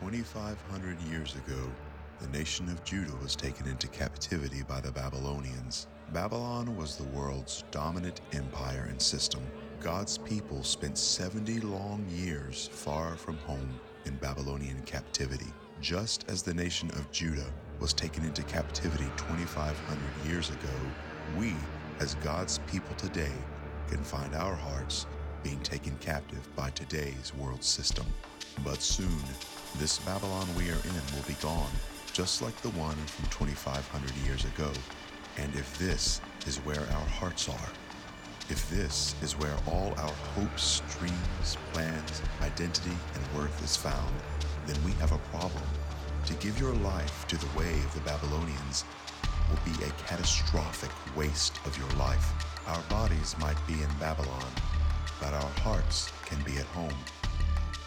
2,500 years ago, the nation of Judah was taken into captivity by the Babylonians. Babylon was the world's dominant empire and system. God's people spent 70 long years far from home in Babylonian captivity, just as the nation of Judah was taken into captivity 2,500 years ago. We, as God's people today, can find our hearts being taken captive by today's world system. But soon, this Babylon we are in will be gone, just like the one from 2,500 years ago. And if this is where our hearts are, if this is where all our hopes, dreams, plans, identity, and worth is found, then we have a problem. To give your life to the way of the Babylonians will be a catastrophic waste of your life. Our bodies might be in Babylon, but our hearts can be at home.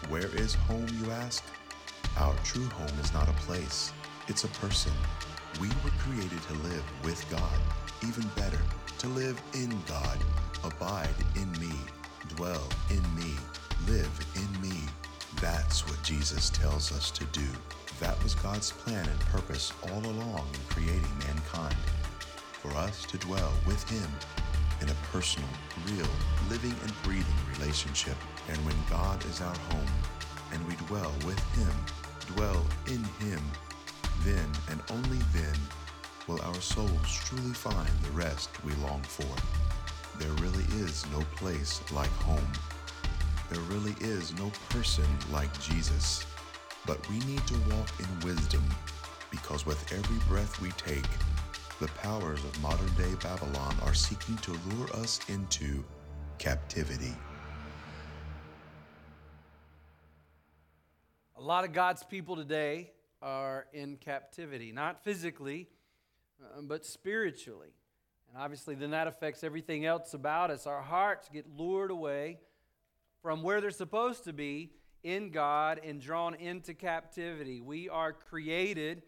Where is home, you ask? Our true home is not a place, it's a person. We were created to live with God, even better, to live in God, abide in me, dwell in me, live in me. That's what Jesus tells us to do. That was God's plan and purpose all along in creating mankind. For us to dwell with Him in a personal, real, living and breathing relationship. And when God is our home and we dwell with Him, dwell in Him, then and only then will our souls truly find the rest we long for. There really is no place like home. There really is no person like Jesus. But we need to walk in wisdom because with every breath we take, the powers of modern day Babylon are seeking to lure us into captivity. A lot of God's people today are in captivity, not physically, uh, but spiritually. And obviously, then that affects everything else about us. Our hearts get lured away from where they're supposed to be in God and drawn into captivity. We are created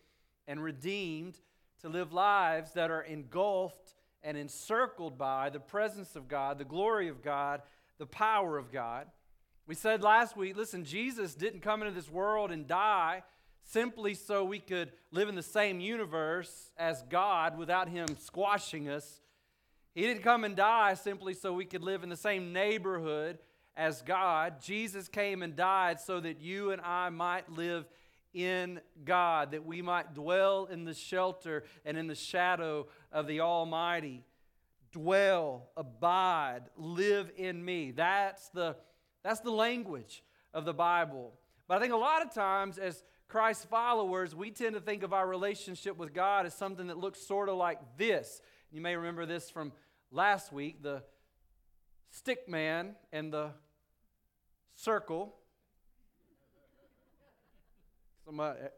and redeemed to live lives that are engulfed and encircled by the presence of God, the glory of God, the power of God. We said last week listen, Jesus didn't come into this world and die simply so we could live in the same universe as God without Him squashing us. He didn't come and die simply so we could live in the same neighborhood as God. Jesus came and died so that you and I might live in God, that we might dwell in the shelter and in the shadow of the Almighty. Dwell, abide, live in me. That's the, that's the language of the Bible. But I think a lot of times, as Christ followers, we tend to think of our relationship with God as something that looks sort of like this. You may remember this from last week the stick man and the circle. Somebody, eh,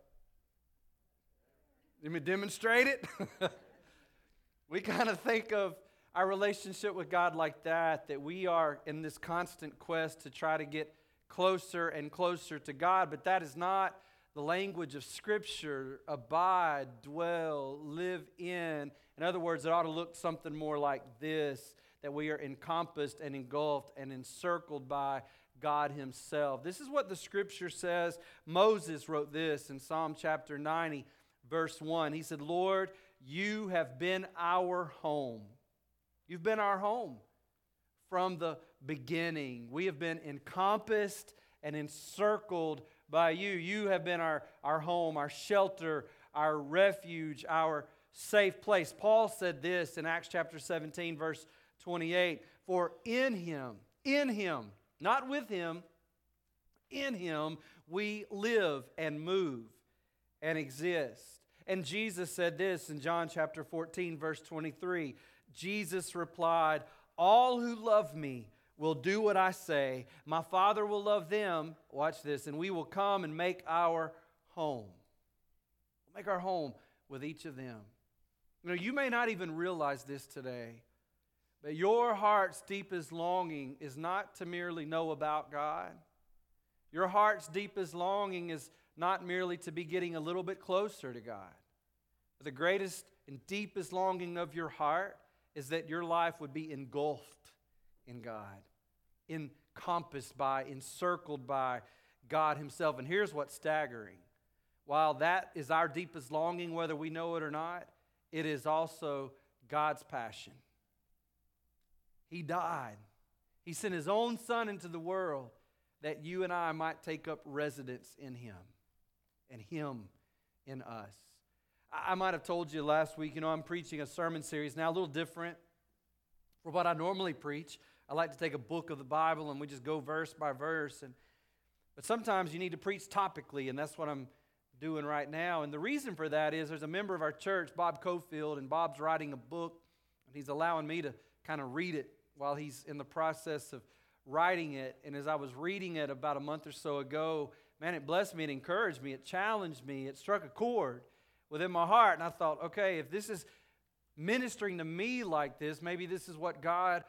let me demonstrate it. we kind of think of our relationship with God like that, that we are in this constant quest to try to get closer and closer to God, but that is not the language of Scripture abide, dwell, live in. In other words, it ought to look something more like this that we are encompassed and engulfed and encircled by God Himself. This is what the scripture says. Moses wrote this in Psalm chapter 90, verse 1. He said, Lord, you have been our home. You've been our home from the beginning. We have been encompassed and encircled by you. You have been our, our home, our shelter, our refuge, our safe place. Paul said this in Acts chapter 17, verse 28 For in him, in him, not with him. In him we live and move and exist. And Jesus said this in John chapter 14, verse 23. Jesus replied, All who love me will do what I say. My Father will love them. Watch this, and we will come and make our home. We'll make our home with each of them. You know, you may not even realize this today, but your heart's deepest longing is not to merely know about God. Your heart's deepest longing is not merely to be getting a little bit closer to God. But the greatest and deepest longing of your heart is that your life would be engulfed in God, encompassed by, encircled by God Himself. And here's what's staggering while that is our deepest longing, whether we know it or not, it is also God's passion. He died. He sent His own Son into the world that you and I might take up residence in Him and Him in us. I might have told you last week, you know, I'm preaching a sermon series now, a little different from what I normally preach. I like to take a book of the Bible and we just go verse by verse. And, but sometimes you need to preach topically, and that's what I'm doing right now. And the reason for that is there's a member of our church, Bob Cofield, and Bob's writing a book, and he's allowing me to kind of read it while he's in the process of writing it. And as I was reading it about a month or so ago, man, it blessed me, it encouraged me, it challenged me, it struck a chord within my heart. And I thought, okay, if this is ministering to me like this, maybe this is what God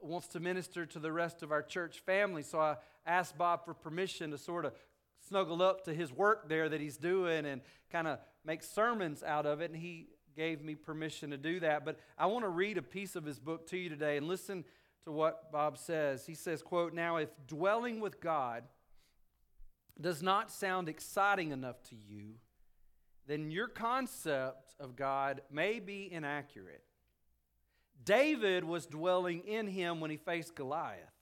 wants to minister to the rest of our church family. So I asked Bob for permission to sort of snuggle up to his work there that he's doing and kind of make sermons out of it. And he gave me permission to do that. But I want to read a piece of his book to you today and listen to what Bob says. He says, quote, Now if dwelling with God does not sound exciting enough to you, then your concept of God may be inaccurate. David was dwelling in him when he faced Goliath.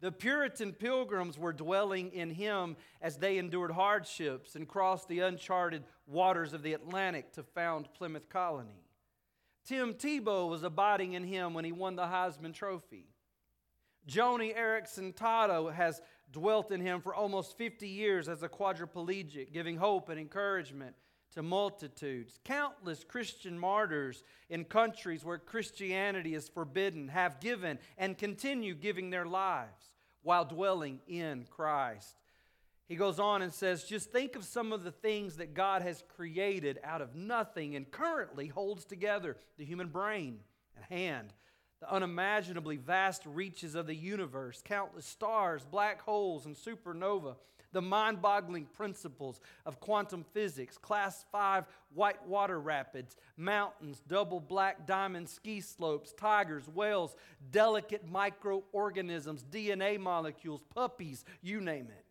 The Puritan pilgrims were dwelling in him as they endured hardships and crossed the uncharted waters of the Atlantic to found Plymouth Colony. Tim Tebow was abiding in him when he won the Heisman Trophy. Joni Eareckson Tada has dwelt in him for almost 50 years as a quadriplegic, giving hope and encouragement to multitudes. Countless Christian martyrs in countries where Christianity is forbidden have given and continue giving their lives while dwelling in Christ. He goes on and says, just think of some of the things that God has created out of nothing and currently holds together the human brain and hand, the unimaginably vast reaches of the universe, countless stars, black holes, and supernova the mind boggling principles of quantum physics, class 5 white water rapids, mountains, double black diamond ski slopes, tigers, whales, delicate microorganisms, DNA molecules, puppies, you name it.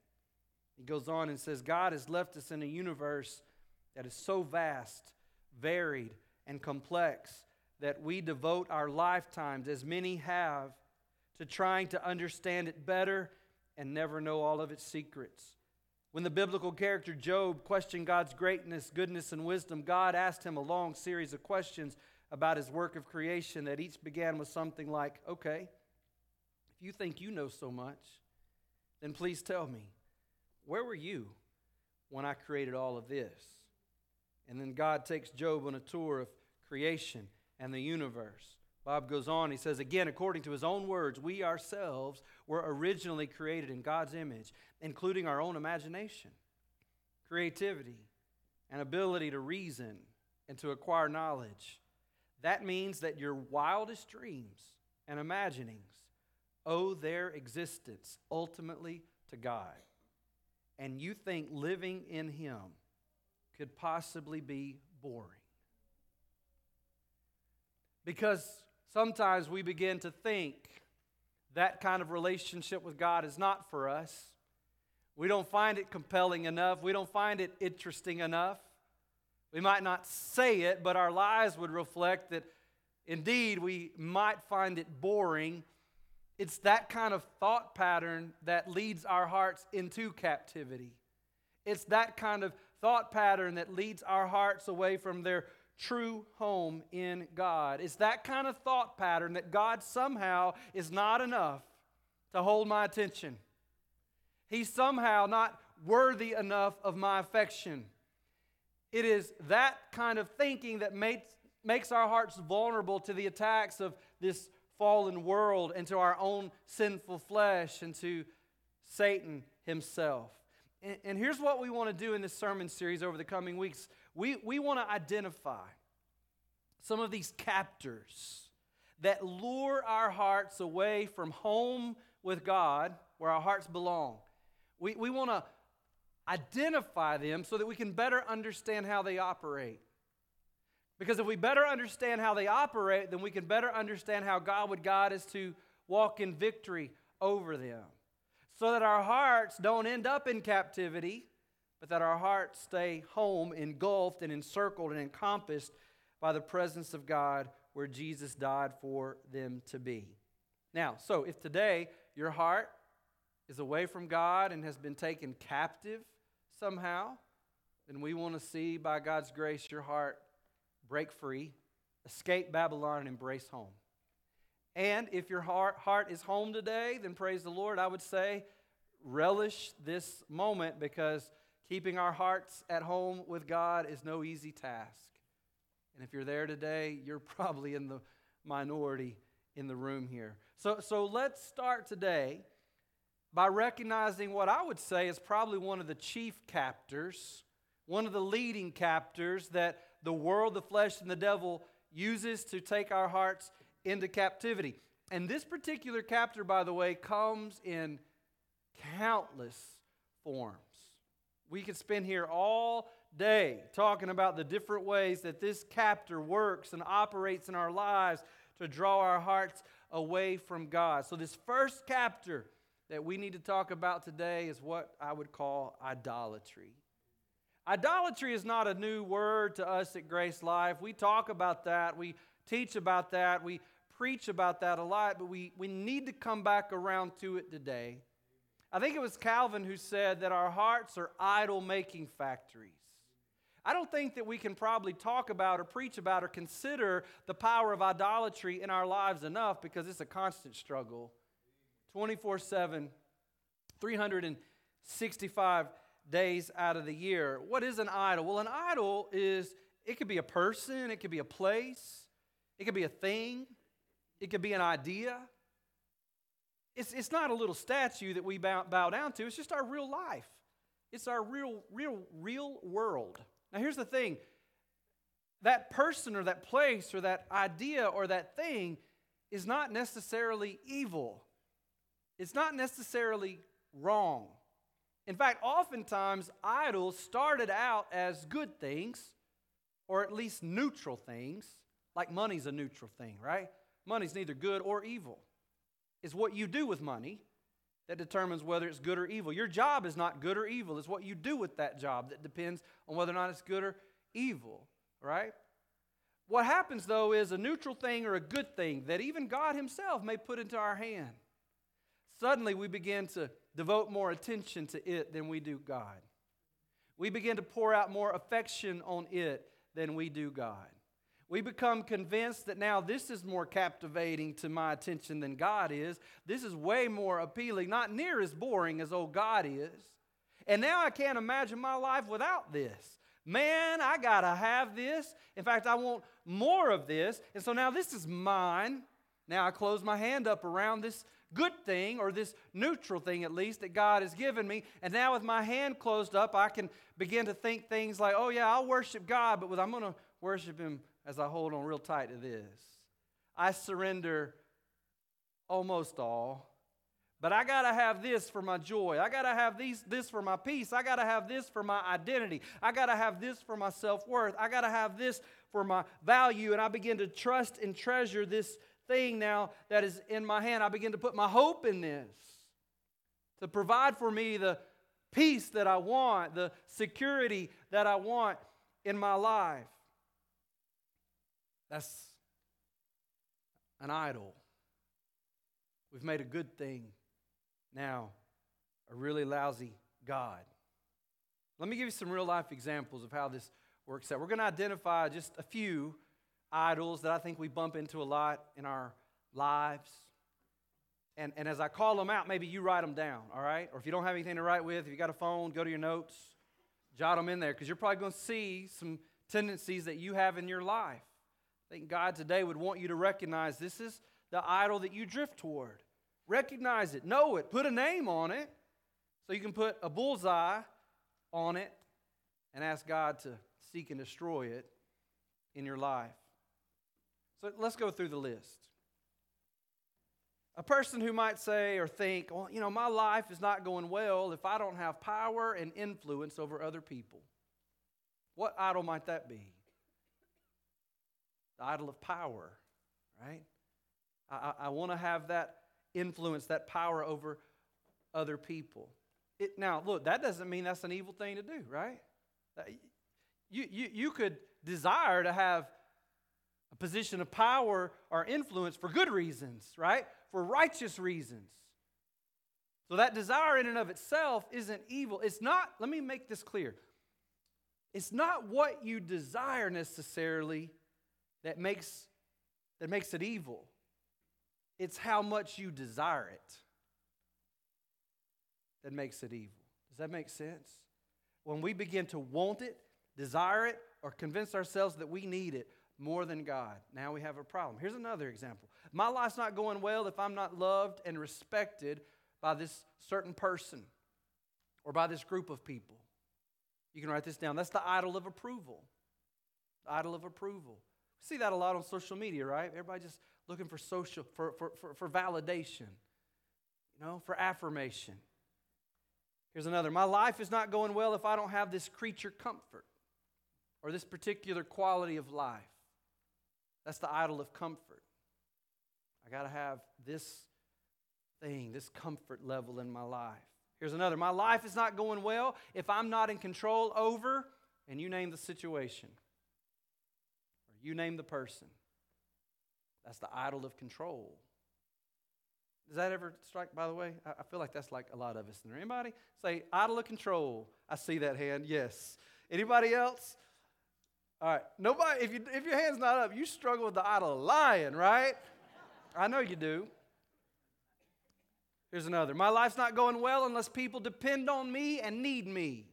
He goes on and says, God has left us in a universe that is so vast, varied, and complex that we devote our lifetimes, as many have, to trying to understand it better and never know all of its secrets. When the biblical character Job questioned God's greatness, goodness, and wisdom, God asked him a long series of questions about his work of creation that each began with something like, Okay, if you think you know so much, then please tell me, where were you when I created all of this? And then God takes Job on a tour of creation and the universe. Bob goes on, he says, again, according to his own words, we ourselves were originally created in God's image, including our own imagination, creativity, and ability to reason and to acquire knowledge. That means that your wildest dreams and imaginings owe their existence ultimately to God. And you think living in Him could possibly be boring. Because Sometimes we begin to think that kind of relationship with God is not for us. We don't find it compelling enough. We don't find it interesting enough. We might not say it, but our lives would reflect that indeed we might find it boring. It's that kind of thought pattern that leads our hearts into captivity. It's that kind of thought pattern that leads our hearts away from their true home in God. It's that kind of thought pattern that God somehow is not enough to hold my attention. He's somehow not worthy enough of my affection. It is that kind of thinking that makes, makes our hearts vulnerable to the attacks of this fallen world and to our own sinful flesh and to Satan himself. And, and here's what we want to do in this sermon series over the coming weeks we, we want to identify some of these captors that lure our hearts away from home with God, where our hearts belong. We, we want to identify them so that we can better understand how they operate. Because if we better understand how they operate, then we can better understand how God would guide us to walk in victory over them. so that our hearts don't end up in captivity, but that our hearts stay home, engulfed and encircled and encompassed by the presence of God where Jesus died for them to be. Now, so if today your heart is away from God and has been taken captive somehow, then we want to see by God's grace your heart break free, escape Babylon, and embrace home. And if your heart, heart is home today, then praise the Lord. I would say relish this moment because keeping our hearts at home with God is no easy task. And if you're there today, you're probably in the minority in the room here. So, so let's start today by recognizing what I would say is probably one of the chief captors, one of the leading captors that the world, the flesh, and the devil uses to take our hearts into captivity. And this particular captor, by the way, comes in countless forms. We could spend here all day talking about the different ways that this captor works and operates in our lives to draw our hearts away from God. So, this first captor that we need to talk about today is what I would call idolatry. Idolatry is not a new word to us at Grace Life. We talk about that, we teach about that, we preach about that a lot, but we, we need to come back around to it today. I think it was Calvin who said that our hearts are idol making factories. I don't think that we can probably talk about or preach about or consider the power of idolatry in our lives enough because it's a constant struggle 24 7, 365 days out of the year. What is an idol? Well, an idol is, it could be a person, it could be a place, it could be a thing, it could be an idea. It's, it's not a little statue that we bow, bow down to, it's just our real life. It's our real, real, real world. Now, here's the thing that person or that place or that idea or that thing is not necessarily evil, it's not necessarily wrong. In fact, oftentimes, idols started out as good things, or at least neutral things, like money's a neutral thing, right? Money's neither good or evil. It's what you do with money that determines whether it's good or evil. Your job is not good or evil, it's what you do with that job that depends on whether or not it's good or evil, right? What happens though is a neutral thing or a good thing that even God Himself may put into our hand. Suddenly we begin to devote more attention to it than we do God. We begin to pour out more affection on it than we do God. We become convinced that now this is more captivating to my attention than God is. This is way more appealing, not near as boring as old God is. And now I can't imagine my life without this. Man, I got to have this. In fact, I want more of this. And so now this is mine. Now I close my hand up around this good thing, or this neutral thing at least, that God has given me. And now with my hand closed up, I can begin to think things like, oh, yeah, I'll worship God, but with, I'm going to worship Him as I hold on real tight to this. I surrender almost all. But I got to have this for my joy. I got to have these, this for my peace. I got to have this for my identity. I got to have this for my self worth. I got to have this for my value. And I begin to trust and treasure this thing now that is in my hand. I begin to put my hope in this to provide for me the peace that I want, the security that I want in my life. That's an idol. We've made a good thing now a really lousy God. Let me give you some real life examples of how this works out. We're going to identify just a few idols that I think we bump into a lot in our lives. And, and as I call them out, maybe you write them down, all right? Or if you don't have anything to write with, if you got a phone, go to your notes, jot them in there, because you're probably going to see some tendencies that you have in your life. I think God today would want you to recognize this is the idol that you drift toward. Recognize it, know it, put a name on it so you can put a bullseye on it and ask God to seek and destroy it in your life. So let's go through the list. A person who might say or think, well, you know, my life is not going well if I don't have power and influence over other people. What idol might that be? The idol of power, right? I, I want to have that influence, that power over other people. It, now, look, that doesn't mean that's an evil thing to do, right? Uh, you, you, you could desire to have a position of power or influence for good reasons, right? For righteous reasons. So that desire in and of itself isn't evil. It's not, let me make this clear. It's not what you desire necessarily that makes, that makes it evil. It's how much you desire it that makes it evil. Does that make sense? When we begin to want it, desire it, or convince ourselves that we need it more than God, now we have a problem. Here's another example. My life's not going well if I'm not loved and respected by this certain person or by this group of people. You can write this down. That's the idol of approval. The idol of approval. We see that a lot on social media, right? Everybody just looking for social, for, for, for, for validation, you know, for affirmation. Here's another. My life is not going well if I don't have this creature comfort or this particular quality of life. That's the idol of comfort. I got to have this thing, this comfort level in my life. Here's another. My life is not going well if I'm not in control over, and you name the situation, you name the person. That's the idol of control. Does that ever strike, by the way? I feel like that's like a lot of us. Is there anybody? Say, idol of control. I see that hand, yes. Anybody else? All right. Nobody, if, you, if your hand's not up, you struggle with the idol of lying, right? I know you do. Here's another. My life's not going well unless people depend on me and need me.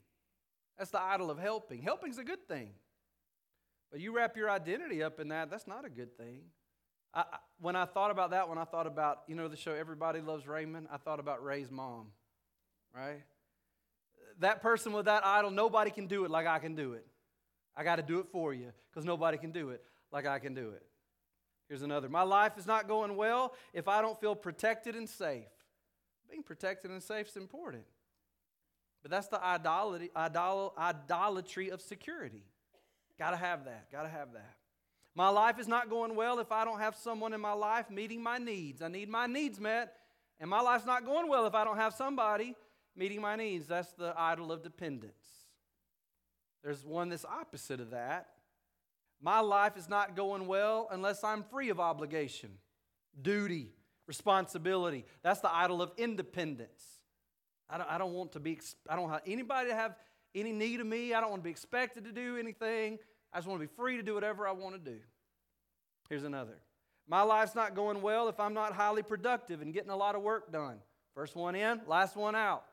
That's the idol of helping. Helping's a good thing. But you wrap your identity up in that, that's not a good thing. I, when I thought about that, when I thought about, you know, the show Everybody Loves Raymond, I thought about Ray's mom, right? That person with that idol, nobody can do it like I can do it. I got to do it for you because nobody can do it like I can do it. Here's another. My life is not going well if I don't feel protected and safe. Being protected and safe is important. But that's the idolatry, idol, idolatry of security. Got to have that. Got to have that. My life is not going well if I don't have someone in my life meeting my needs. I need my needs met. And my life's not going well if I don't have somebody meeting my needs. That's the idol of dependence. There's one that's opposite of that. My life is not going well unless I'm free of obligation, duty, responsibility. That's the idol of independence. I don't, I don't want to be, I don't have anybody to have any need of me. I don't want to be expected to do anything. I just want to be free to do whatever I want to do. Here's another. My life's not going well if I'm not highly productive and getting a lot of work done. First one in, last one out.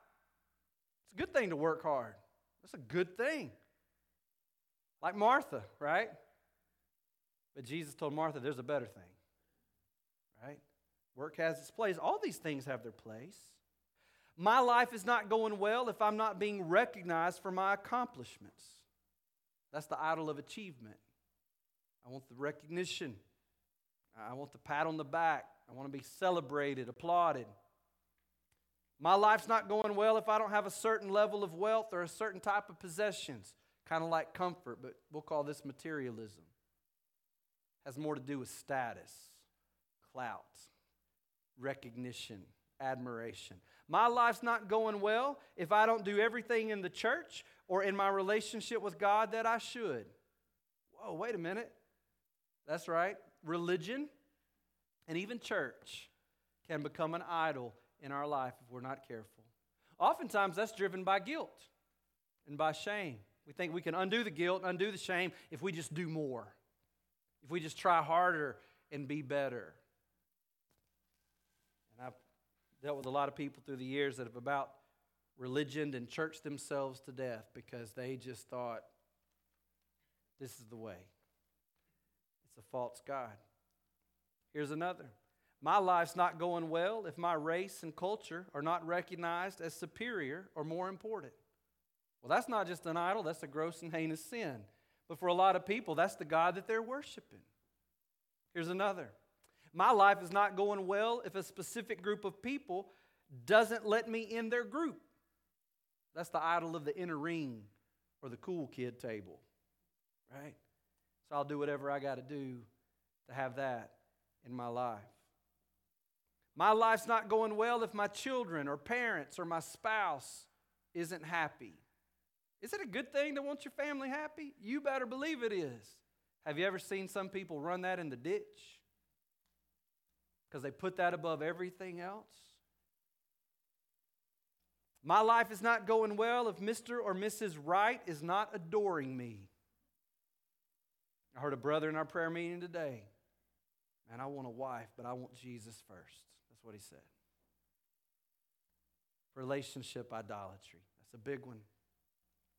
It's a good thing to work hard. That's a good thing. Like Martha, right? But Jesus told Martha, there's a better thing. Right? Work has its place. All these things have their place. My life is not going well if I'm not being recognized for my accomplishments. That's the idol of achievement. I want the recognition. I want the pat on the back. I want to be celebrated, applauded. My life's not going well if I don't have a certain level of wealth or a certain type of possessions, kind of like comfort, but we'll call this materialism. Has more to do with status, clout, recognition, admiration. My life's not going well if I don't do everything in the church or in my relationship with God that I should. Whoa, wait a minute. That's right. Religion and even church can become an idol in our life if we're not careful. Oftentimes, that's driven by guilt and by shame. We think we can undo the guilt, undo the shame if we just do more, if we just try harder and be better. Dealt with a lot of people through the years that have about religion and churched themselves to death because they just thought this is the way. It's a false God. Here's another. My life's not going well if my race and culture are not recognized as superior or more important. Well, that's not just an idol, that's a gross and heinous sin. But for a lot of people, that's the God that they're worshiping. Here's another. My life is not going well if a specific group of people doesn't let me in their group. That's the idol of the inner ring or the cool kid table, right? So I'll do whatever I got to do to have that in my life. My life's not going well if my children or parents or my spouse isn't happy. Is it a good thing to want your family happy? You better believe it is. Have you ever seen some people run that in the ditch? Because they put that above everything else? My life is not going well if Mr. or Mrs. Right is not adoring me. I heard a brother in our prayer meeting today. Man, I want a wife, but I want Jesus first. That's what he said. Relationship idolatry. That's a big one.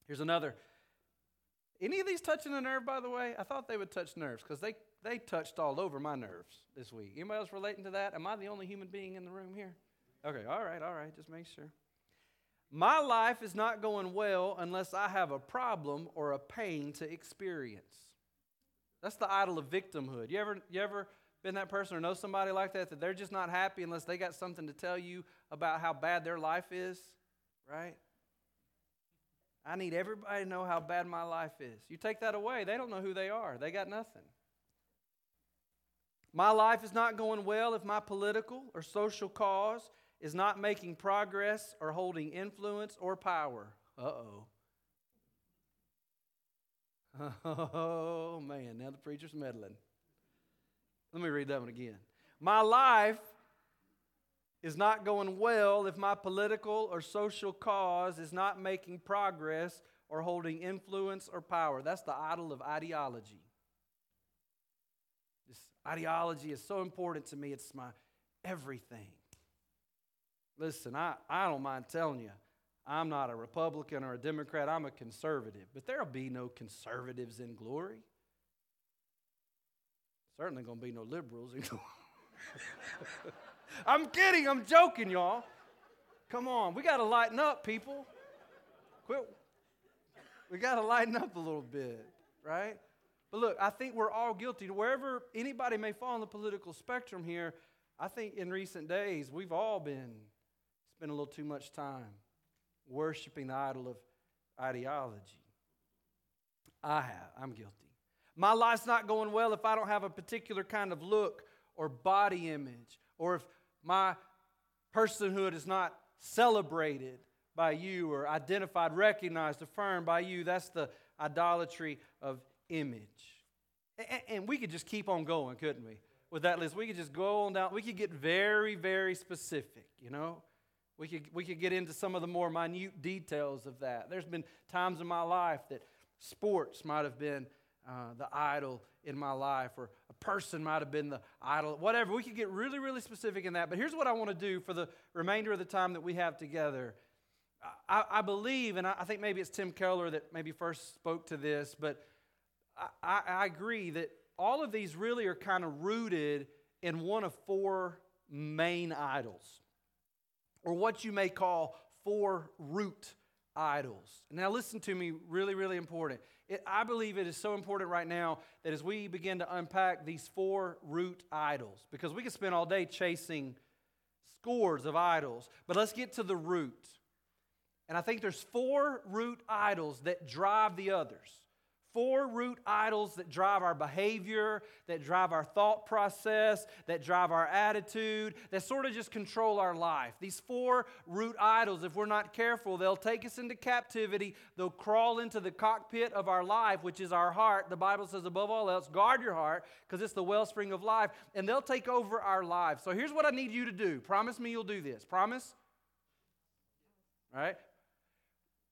Here's another. Any of these touching a nerve, by the way? I thought they would touch nerves because they, they touched all over my nerves this week. Anybody else relating to that? Am I the only human being in the room here? Okay, all right, all right, just make sure. My life is not going well unless I have a problem or a pain to experience. That's the idol of victimhood. You ever, you ever been that person or know somebody like that that they're just not happy unless they got something to tell you about how bad their life is, right? I need everybody to know how bad my life is. You take that away, they don't know who they are. They got nothing. My life is not going well if my political or social cause is not making progress or holding influence or power. Uh oh. Oh, man, now the preacher's meddling. Let me read that one again. My life is not going well if my political or social cause is not making progress or holding influence or power. That's the idol of ideology. Ideology is so important to me, it's my everything. Listen, I, I don't mind telling you, I'm not a Republican or a Democrat, I'm a conservative. But there'll be no conservatives in glory. Certainly to be no liberals in glory. I'm kidding, I'm joking, y'all. Come on, we got to lighten up, people. Quit. We got to lighten up a little bit, right? But look, I think we're all guilty. Wherever anybody may fall on the political spectrum here, I think in recent days we've all been spending a little too much time worshiping the idol of ideology. I have. I'm guilty. My life's not going well if I don't have a particular kind of look or body image, or if my personhood is not celebrated by you or identified, recognized, affirmed by you. That's the idolatry of image. And we could just keep on going, couldn't we? With that list, we could just go on down. We could get very, very specific, you know? We could, we could get into some of the more minute details of that. There's been times in my life that sports might have been uh, the idol in my life, or a person might have been the idol, whatever. We could get really, really specific in that. But here's what I want to do for the remainder of the time that we have together. I, I believe, and I, I, think maybe it's Tim Keller that maybe first spoke to this, but I, I agree that all of these really are kind of rooted in one of four main idols, or what you may call four root idols. Now, listen to me, really, really important. It, I believe it is so important right now that as we begin to unpack these four root idols, because we could spend all day chasing scores of idols, but let's get to the root. And I think there's four root idols that drive the others four root idols that drive our behavior, that drive our thought process, that drive our attitude, that sort of just control our life. These four root idols, if we're not careful, they'll take us into captivity. They'll crawl into the cockpit of our life, which is our heart. The Bible says, above all else, guard your heart because it's the wellspring of life, and they'll take over our lives. So here's what I need you to do. Promise me you'll do this. Promise? All right?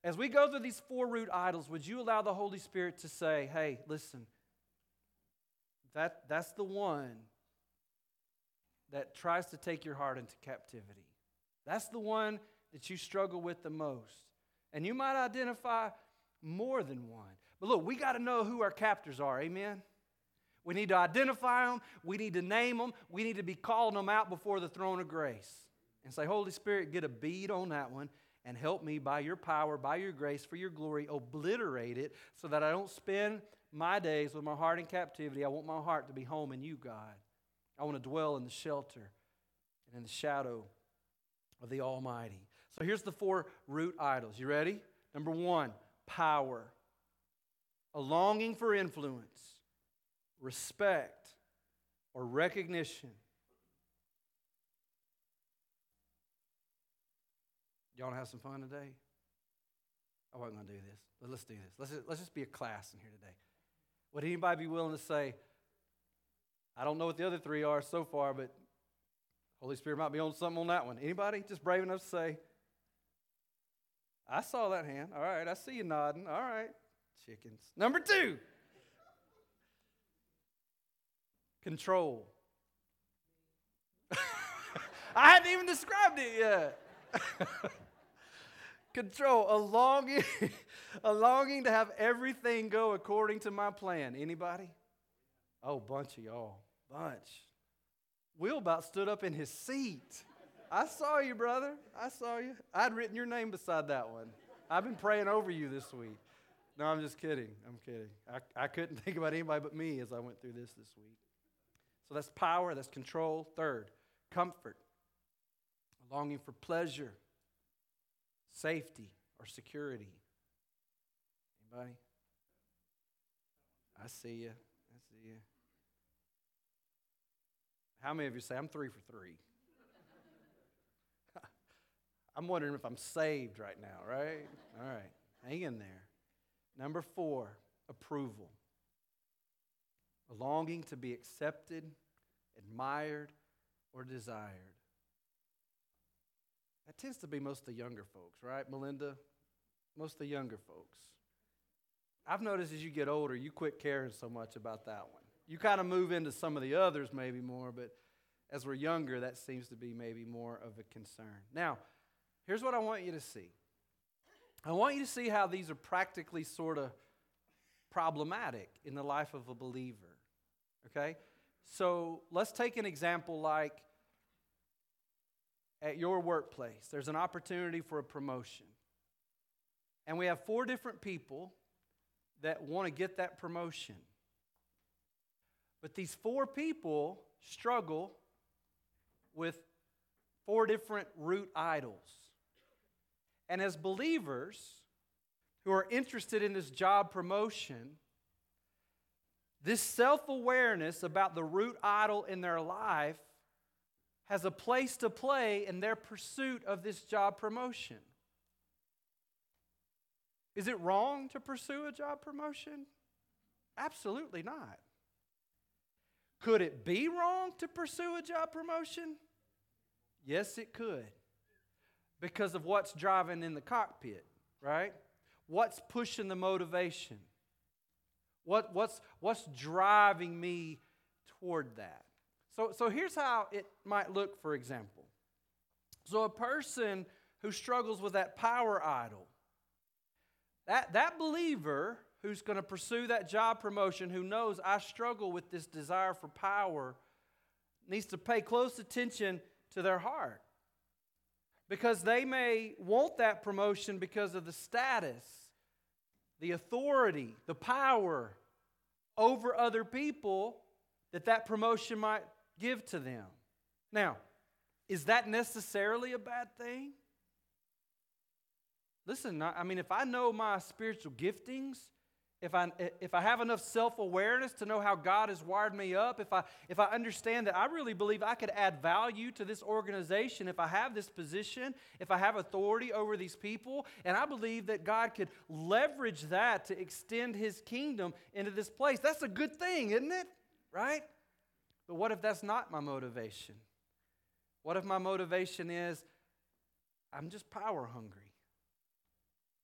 As we go through these four root idols, would you allow the Holy Spirit to say, hey, listen, that, that's the one that tries to take your heart into captivity. That's the one that you struggle with the most. And you might identify more than one. But look, we got to know who our captors are. Amen? We need to identify them. We need to name them. We need to be calling them out before the throne of grace and say, Holy Spirit, get a bead on that one and help me by your power, by your grace, for your glory, obliterate it so that I don't spend my days with my heart in captivity. I want my heart to be home in you, God. I want to dwell in the shelter and in the shadow of the Almighty. So here's the four root idols. You ready? Number one, power, a longing for influence, respect, or recognition. Y'all want to have some fun today? I wasn't going to do this, but let's do this. Let's just, let's just be a class in here today. Would anybody be willing to say, I don't know what the other three are so far, but Holy Spirit might be on something on that one. Anybody just brave enough to say, I saw that hand. All right, I see you nodding. All right, chickens. Number two, control. I hadn't even described it yet. control, a longing, a longing to have everything go according to my plan. Anybody? Oh, bunch of y'all. Bunch. Will about stood up in his seat. I saw you, brother. I saw you. I'd written your name beside that one. I've been praying over you this week. No, I'm just kidding. I'm kidding. I, I couldn't think about anybody but me as I went through this this week. So that's power, that's control. Third, comfort, a longing for pleasure, safety, or security. Anybody? I see you. I see you. How many of you say, I'm three for three? I'm wondering if I'm saved right now, right? All right, hang in there. Number four, approval. A longing to be accepted, admired, or desired. That tends to be most of the younger folks, right, Melinda? Most of the younger folks. I've noticed as you get older, you quit caring so much about that one. You kind of move into some of the others maybe more, but as we're younger, that seems to be maybe more of a concern. Now, here's what I want you to see I want you to see how these are practically sort of problematic in the life of a believer. Okay? So let's take an example like at your workplace, there's an opportunity for a promotion. And we have four different people that want to get that promotion. But these four people struggle with four different root idols. And as believers who are interested in this job promotion, this self awareness about the root idol in their life has a place to play in their pursuit of this job promotion. Is it wrong to pursue a job promotion? Absolutely not. Could it be wrong to pursue a job promotion? Yes, it could. Because of what's driving in the cockpit, right? What's pushing the motivation? What, what's, what's driving me toward that? So, so here's how it might look, for example. So, a person who struggles with that power idol, that, that believer who's going to pursue that job promotion, who knows I struggle with this desire for power, needs to pay close attention to their heart. Because they may want that promotion because of the status, the authority, the power over other people that that promotion might give to them. Now, is that necessarily a bad thing? Listen, I mean, if I know my spiritual giftings, if I, if I have enough self awareness to know how God has wired me up, if I, if I understand that I really believe I could add value to this organization, if I have this position, if I have authority over these people, and I believe that God could leverage that to extend his kingdom into this place, that's a good thing, isn't it? Right? But what if that's not my motivation? What if my motivation is I'm just power hungry?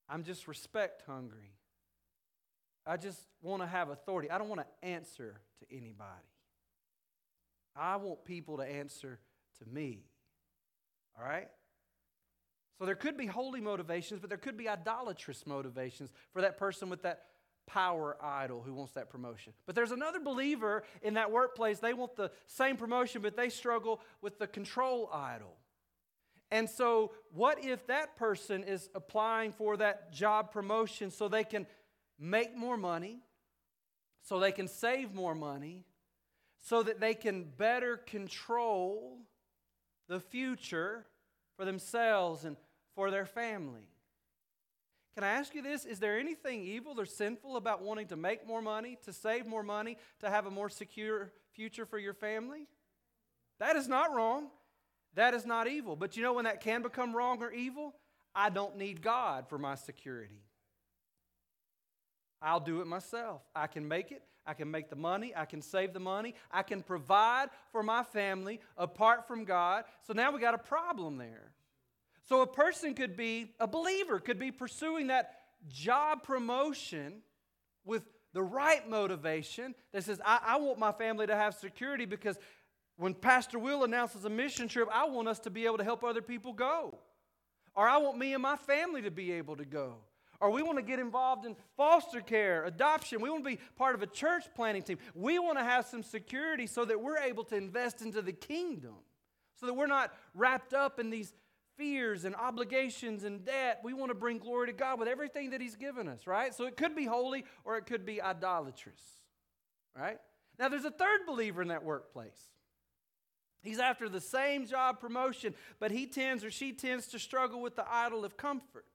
I'm just respect hungry. I just want to have authority. I don't want to answer to anybody. I want people to answer to me. All right? So there could be holy motivations, but there could be idolatrous motivations for that person with that power idol who wants that promotion. But there's another believer in that workplace, they want the same promotion, but they struggle with the control idol. And so, what if that person is applying for that job promotion so they can make more money, so they can save more money, so that they can better control the future for themselves and for their family. Can I ask you this? Is there anything evil or sinful about wanting to make more money, to save more money, to have a more secure future for your family? That is not wrong. That is not evil. But you know when that can become wrong or evil? I don't need God for my security. I'll do it myself. I can make it. I can make the money. I can save the money. I can provide for my family apart from God. So now we got a problem there. So a person could be a believer, could be pursuing that job promotion with the right motivation that says, I, I want my family to have security because when Pastor Will announces a mission trip, I want us to be able to help other people go. Or I want me and my family to be able to go. Or we want to get involved in foster care, adoption. We want to be part of a church planning team. We want to have some security so that we're able to invest into the kingdom, so that we're not wrapped up in these fears and obligations and debt. We want to bring glory to God with everything that He's given us, right? So it could be holy or it could be idolatrous, right? Now, there's a third believer in that workplace. He's after the same job promotion, but he tends or she tends to struggle with the idol of comfort.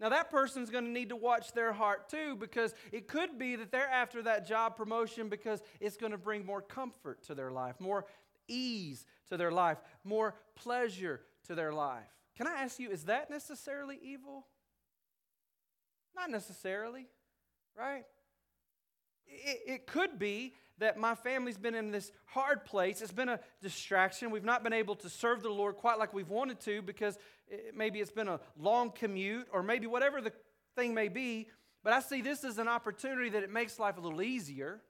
Now, that person's going to need to watch their heart too because it could be that they're after that job promotion because it's going to bring more comfort to their life, more ease to their life, more pleasure to their life. Can I ask you, is that necessarily evil? Not necessarily, right? It, it could be that my family's been in this hard place. It's been a distraction. We've not been able to serve the Lord quite like we've wanted to because it, maybe it's been a long commute or maybe whatever the thing may be. But I see this as an opportunity that it makes life a little easier.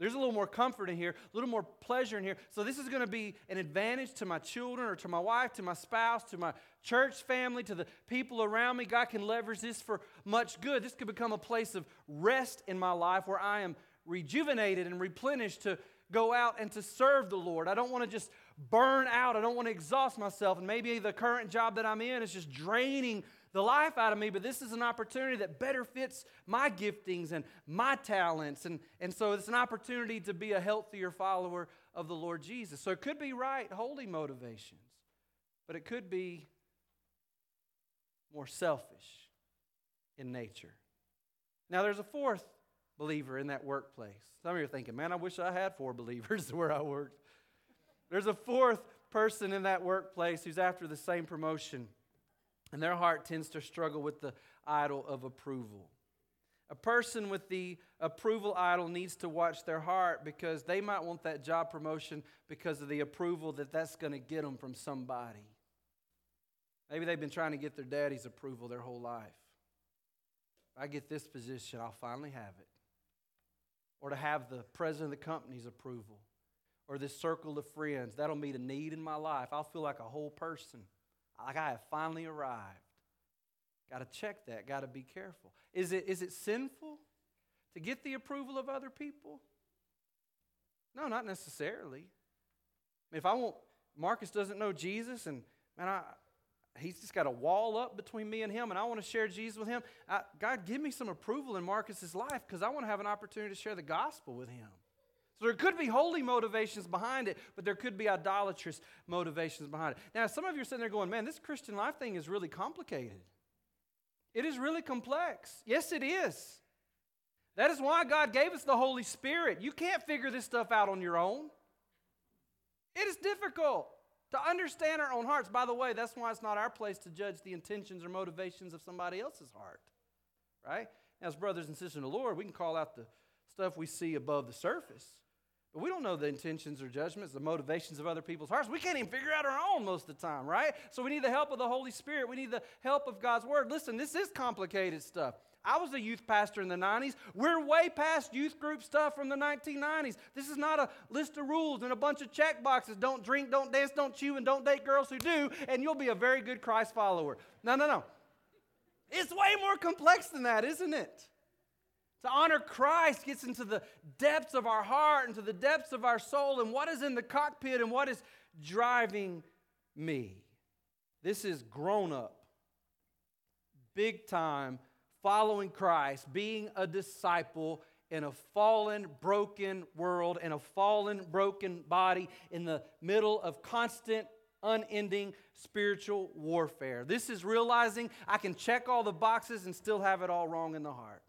There's a little more comfort in here, a little more pleasure in here. So, this is going to be an advantage to my children or to my wife, to my spouse, to my church family, to the people around me. God can leverage this for much good. This could become a place of rest in my life where I am rejuvenated and replenished to go out and to serve the Lord. I don't want to just burn out. I don't want to exhaust myself. And maybe the current job that I'm in is just draining the life out of me, but this is an opportunity that better fits my giftings and my talents. And, and so it's an opportunity to be a healthier follower of the Lord Jesus. So it could be right, holy motivations, but it could be more selfish in nature. Now, there's a fourth believer in that workplace. Some of you are thinking, man, I wish I had four believers where I worked. There's a fourth person in that workplace who's after the same promotion, and their heart tends to struggle with the idol of approval. A person with the approval idol needs to watch their heart because they might want that job promotion because of the approval that that's going to get them from somebody. Maybe they've been trying to get their daddy's approval their whole life. If I get this position, I'll finally have it or to have the president of the company's approval or this circle of friends. That'll meet a need in my life. I'll feel like a whole person, like I have finally arrived. Got to check that, got to be careful. Is it, is it sinful to get the approval of other people? No, not necessarily. If I want, Marcus doesn't know Jesus, and man, I, he's just got a wall up between me and him, and I want to share Jesus with him. I, God, give me some approval in Marcus's life because I want to have an opportunity to share the gospel with him. So there could be holy motivations behind it, but there could be idolatrous motivations behind it. Now, some of you are sitting there going, man, this Christian life thing is really complicated. It is really complex. Yes, it is. That is why God gave us the Holy Spirit. You can't figure this stuff out on your own. It is difficult. To understand our own hearts. By the way, that's why it's not our place to judge the intentions or motivations of somebody else's heart. Right? As brothers and sisters in the Lord, we can call out the stuff we see above the surface. But we don't know the intentions or judgments, the motivations of other people's hearts. We can't even figure out our own most of the time, right? So we need the help of the Holy Spirit. We need the help of God's Word. Listen, this is complicated stuff. I was a youth pastor in the 90s. We're way past youth group stuff from the 1990s. This is not a list of rules and a bunch of check boxes. Don't drink, don't dance, don't chew, and don't date girls who do, and you'll be a very good Christ follower. No, no, no. It's way more complex than that, isn't it? To honor Christ gets into the depths of our heart, into the depths of our soul, and what is in the cockpit and what is driving me. This is grown up, big time following Christ, being a disciple in a fallen, broken world, in a fallen, broken body, in the middle of constant, unending spiritual warfare. This is realizing I can check all the boxes and still have it all wrong in the heart.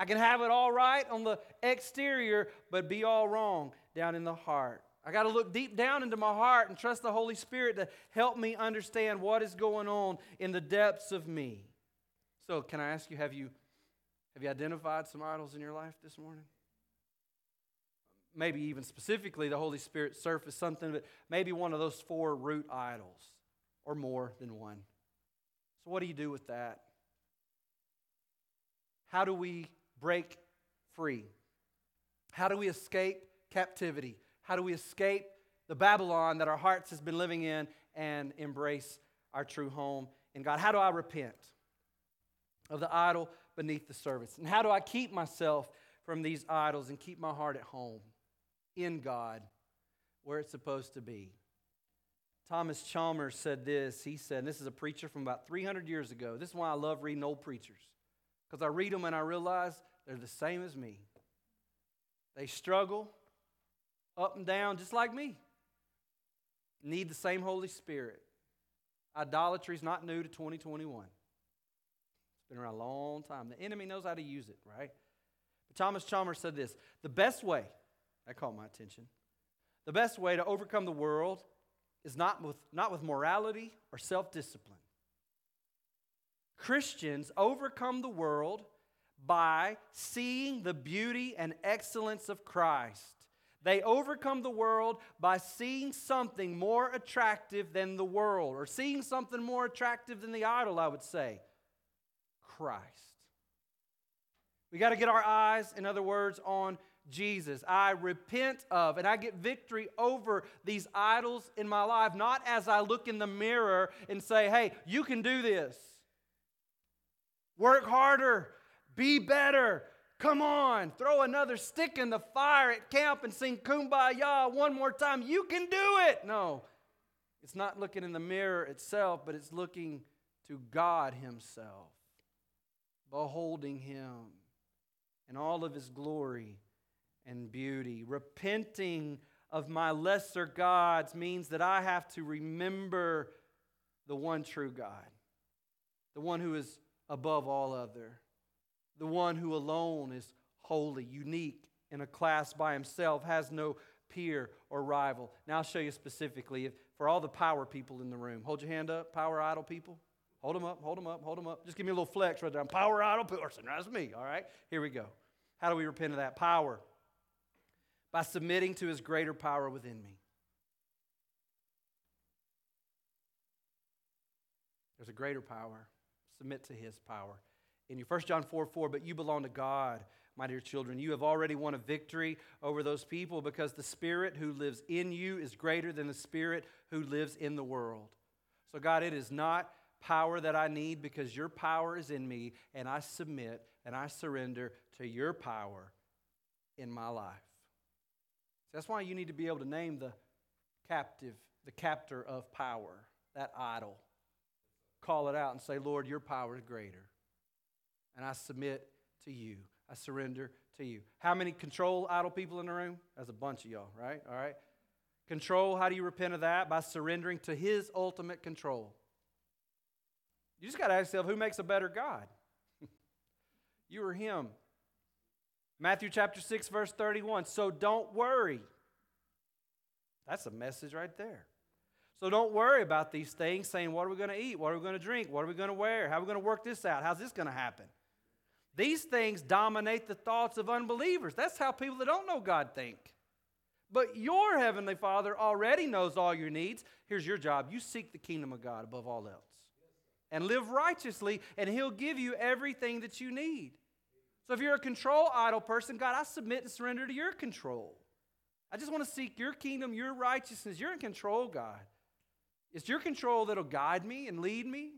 I can have it all right on the exterior, but be all wrong down in the heart. I got to look deep down into my heart and trust the Holy Spirit to help me understand what is going on in the depths of me. So, can I ask you, have you, have you identified some idols in your life this morning? Maybe even specifically, the Holy Spirit surfaced something, but maybe one of those four root idols, or more than one. So, what do you do with that? How do we break free? How do we escape captivity? How do we escape the Babylon that our hearts has been living in and embrace our true home in God? How do I repent of the idol beneath the service? And how do I keep myself from these idols and keep my heart at home in God where it's supposed to be? Thomas Chalmers said this. He said, this is a preacher from about 300 years ago. This is why I love reading old preachers, because I read them and I realize they're the same as me. They struggle up and down just like me. Need the same Holy Spirit. Idolatry is not new to 2021. It's been around a long time. The enemy knows how to use it, right? But Thomas Chalmers said this the best way, that caught my attention, the best way to overcome the world is not with, not with morality or self discipline. Christians overcome the world by seeing the beauty and excellence of Christ. They overcome the world by seeing something more attractive than the world, or seeing something more attractive than the idol, I would say Christ. We got to get our eyes, in other words, on Jesus. I repent of and I get victory over these idols in my life, not as I look in the mirror and say, hey, you can do this. Work harder, be better. Come on, throw another stick in the fire at camp and sing kumbaya one more time. You can do it. No, it's not looking in the mirror itself, but it's looking to God Himself, beholding Him in all of His glory and beauty. Repenting of my lesser gods means that I have to remember the one true God, the one who is above all other the one who alone is holy, unique, in a class by himself, has no peer or rival. Now I'll show you specifically if, for all the power people in the room. Hold your hand up, power idol people. Hold them up, hold them up, hold them up. Just give me a little flex right there. I'm power idol person. That's me, all right? Here we go. How do we repent of that? Power. By submitting to his greater power within me. There's a greater power. Submit to his power in you. 1 John 4 4, but you belong to God, my dear children. You have already won a victory over those people because the Spirit who lives in you is greater than the Spirit who lives in the world. So, God, it is not power that I need because your power is in me, and I submit and I surrender to your power in my life. that's why you need to be able to name the captive, the captor of power, that idol. Call it out and say, Lord, your power is greater and I submit to you. I surrender to you. How many control idol people in the room? That's a bunch of y'all, right? All right. Control, how do you repent of that? By surrendering to his ultimate control. You just got to ask yourself who makes a better God? you or him? Matthew chapter 6, verse 31. So don't worry. That's a message right there. So don't worry about these things, saying, What are we going to eat? What are we going to drink? What are we going to wear? How are we going to work this out? How's this going to happen? These things dominate the thoughts of unbelievers. That's how people that don't know God think. But your heavenly Father already knows all your needs. Here's your job you seek the kingdom of God above all else and live righteously, and He'll give you everything that you need. So if you're a control idol person, God, I submit and surrender to your control. I just want to seek your kingdom, your righteousness. You're in control, God. It's your control that'll guide me and lead me.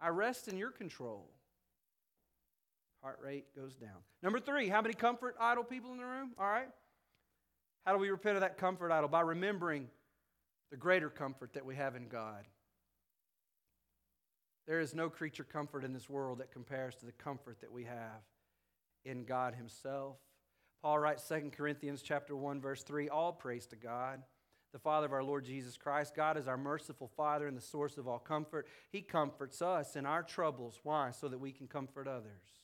I rest in your control heart rate goes down. Number three, how many comfort idol people in the room? All right. How do we repent of that comfort idol? By remembering the greater comfort that we have in God. There is no creature comfort in this world that compares to the comfort that we have in God Himself. Paul writes 2 Corinthians chapter 1, verse 3, all praise to God the Father of our Lord Jesus Christ. God is our merciful Father and the source of all comfort. He comforts us in our troubles. Why? So that we can comfort others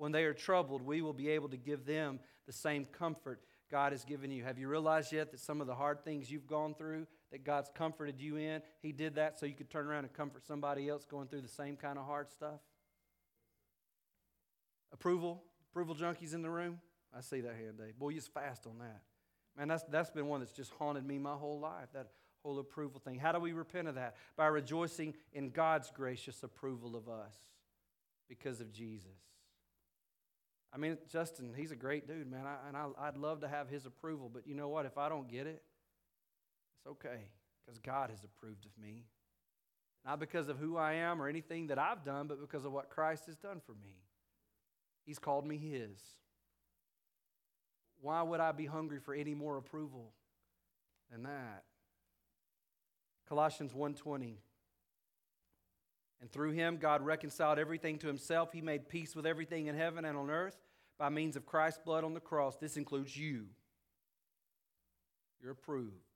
when they are troubled, we will be able to give them the same comfort God has given you. Have you realized yet that some of the hard things you've gone through, that God's comforted you in, He did that so you could turn around and comfort somebody else going through the same kind of hard stuff? Approval? Approval junkies in the room? I see that hand, Dave. Boy, you're fast on that. Man, that's, that's been one that's just haunted me my whole life, that whole approval thing. How do we repent of that? By rejoicing in God's gracious approval of us because of Jesus. I mean, Justin, he's a great dude, man, I, and I, I'd love to have his approval, but you know what? If I don't get it, it's okay because God has approved of me. Not because of who I am or anything that I've done, but because of what Christ has done for me. He's called me His. Why would I be hungry for any more approval than that? Colossians 1:20 And through him God reconciled everything to himself. He made peace with everything in heaven and on earth by means of Christ's blood on the cross. This includes you. You're approved.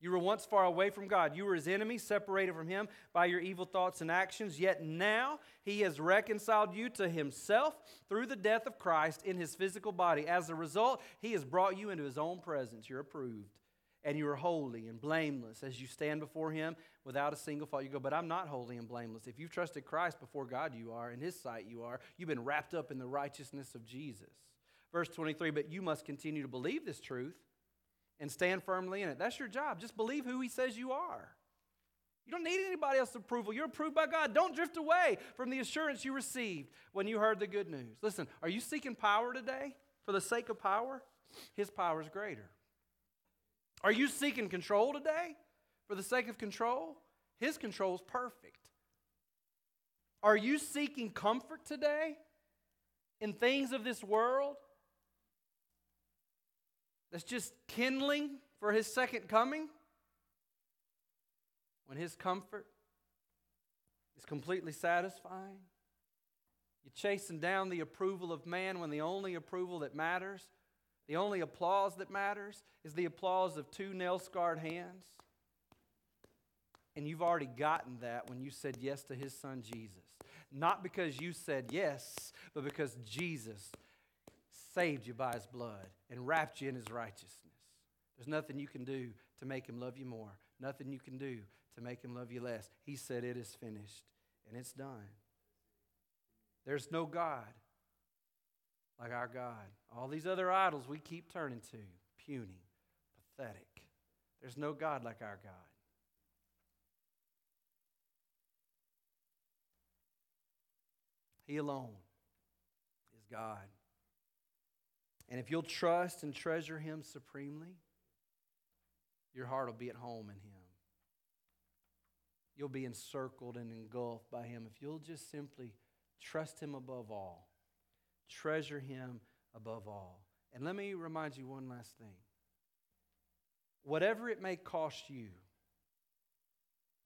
You were once far away from God. You were his enemy, separated from him by your evil thoughts and actions. Yet now he has reconciled you to himself through the death of Christ in his physical body. As a result, he has brought you into his own presence. You're approved. And you are holy and blameless as you stand before him without a single fault. You go, but I'm not holy and blameless. If you've trusted Christ before God, you are. In his sight, you are. You've been wrapped up in the righteousness of Jesus. Verse 23 But you must continue to believe this truth and stand firmly in it. That's your job. Just believe who He says you are. You don't need anybody else's approval. You're approved by God. Don't drift away from the assurance you received when you heard the good news. Listen, are you seeking power today for the sake of power? His power is greater. Are you seeking control today for the sake of control? His control is perfect. Are you seeking comfort today in things of this world that's just kindling for his second coming, when his comfort is completely satisfying, you're chasing down the approval of man when the only approval that matters, the only applause that matters, is the applause of two nail scarred hands. And you've already gotten that when you said yes to his son Jesus. Not because you said yes, but because Jesus saved you by his blood and wrapped you in his righteousness. There's nothing you can do to make him love you more, nothing you can do to make him love you less. He said, It is finished and it's done. There's no God like our God. All these other idols we keep turning to, puny, pathetic. There's no God like our God. He alone is God. And if you'll trust and treasure Him supremely, your heart will be at home in Him. You'll be encircled and engulfed by Him if you'll just simply trust Him above all, treasure Him above all. And let me remind you one last thing. Whatever it may cost you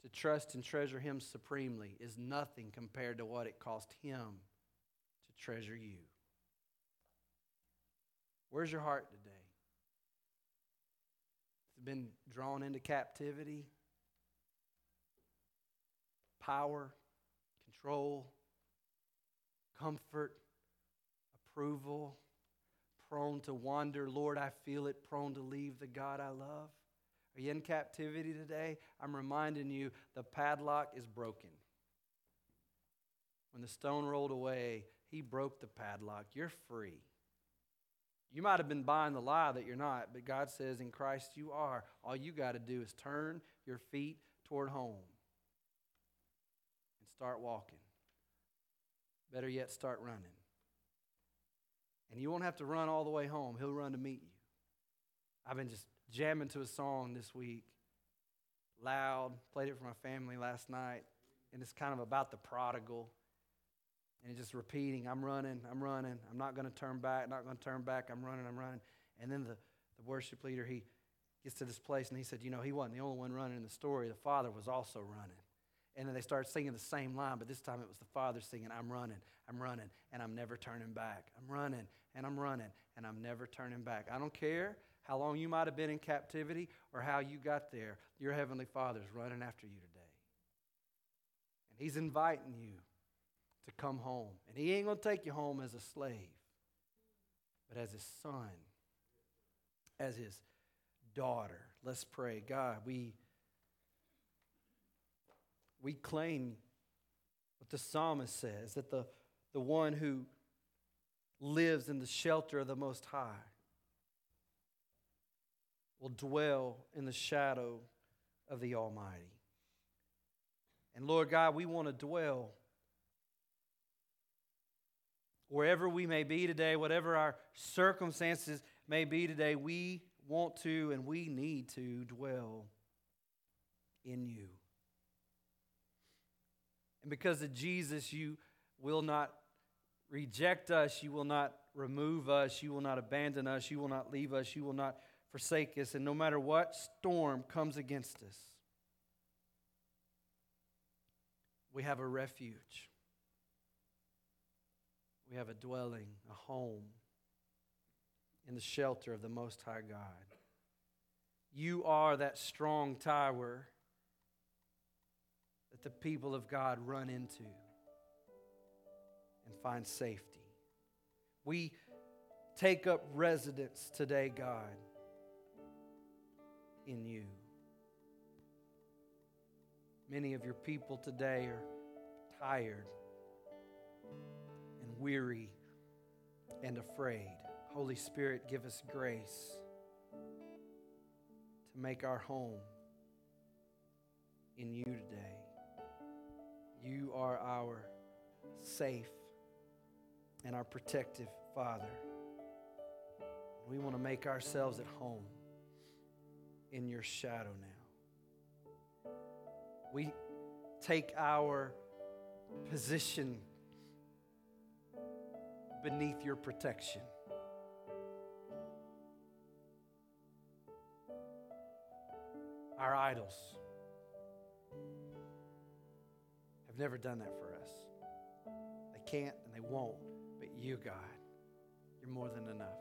to trust and treasure Him supremely is nothing compared to what it cost Him to treasure you. Where's your heart today? It's been drawn into captivity? Power, control, comfort, approval, prone to wander. Lord, I feel it, prone to leave the God I love. Are you in captivity today? I'm reminding you the padlock is broken. When the stone rolled away, he broke the padlock. You're free. You might have been buying the lie that you're not, but God says in Christ you are. All you got to do is turn your feet toward home and start walking. Better yet, start running. And you won't have to run all the way home, He'll run to meet you. I've been just jamming to a song this week, loud, played it for my family last night, and it's kind of about the prodigal and just repeating, I'm running, I'm running, I'm not going to turn back, not going to turn back, I'm running, I'm running. And then the, the worship leader, he gets to this place and he said, You know, he wasn't the only one running in the story. The father was also running. And then they started singing the same line, but this time it was the father singing, I'm running, I'm running, and I'm never turning back. I'm running, and I'm running, and I'm never turning back. I don't care how long you might have been in captivity or how you got there, your Heavenly Father's running after you today. And He's inviting you to come home. And he ain't going to take you home as a slave, but as his son. as his daughter. Let's pray. God, we, we claim what the psalmist says that the, the one who lives in the shelter of the Most High will dwell in the shadow of the Almighty. And Lord God, we want to dwell wherever we may be today, whatever our circumstances may be today, we want to and we need to dwell in you. And because of Jesus, you will not reject us, you will not remove us, you will not abandon us, you will not leave us, you will not forsake us. And no matter what storm comes against us, we have a refuge. We have a dwelling, a home in the shelter of the Most High God. You are that strong tower that the people of God run into and find safety. We take up residence today, God, in you. Many of your people today are tired weary and afraid. Holy Spirit, give us grace to make our home in you today. You are our safe and our protective Father. We want to make ourselves at home in your shadow now. We take our position beneath your protection. Our idols have never done that for us. They can't and they won't. But you, God, you're more than enough.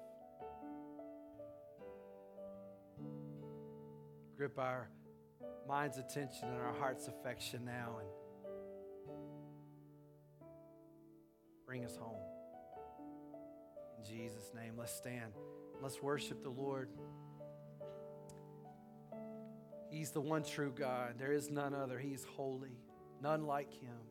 Grip our mind's attention and our heart's affection now and bring us home. In Jesus' name, let's stand. Let's worship the Lord. He's the one true God. There is none other. He's holy, none like him.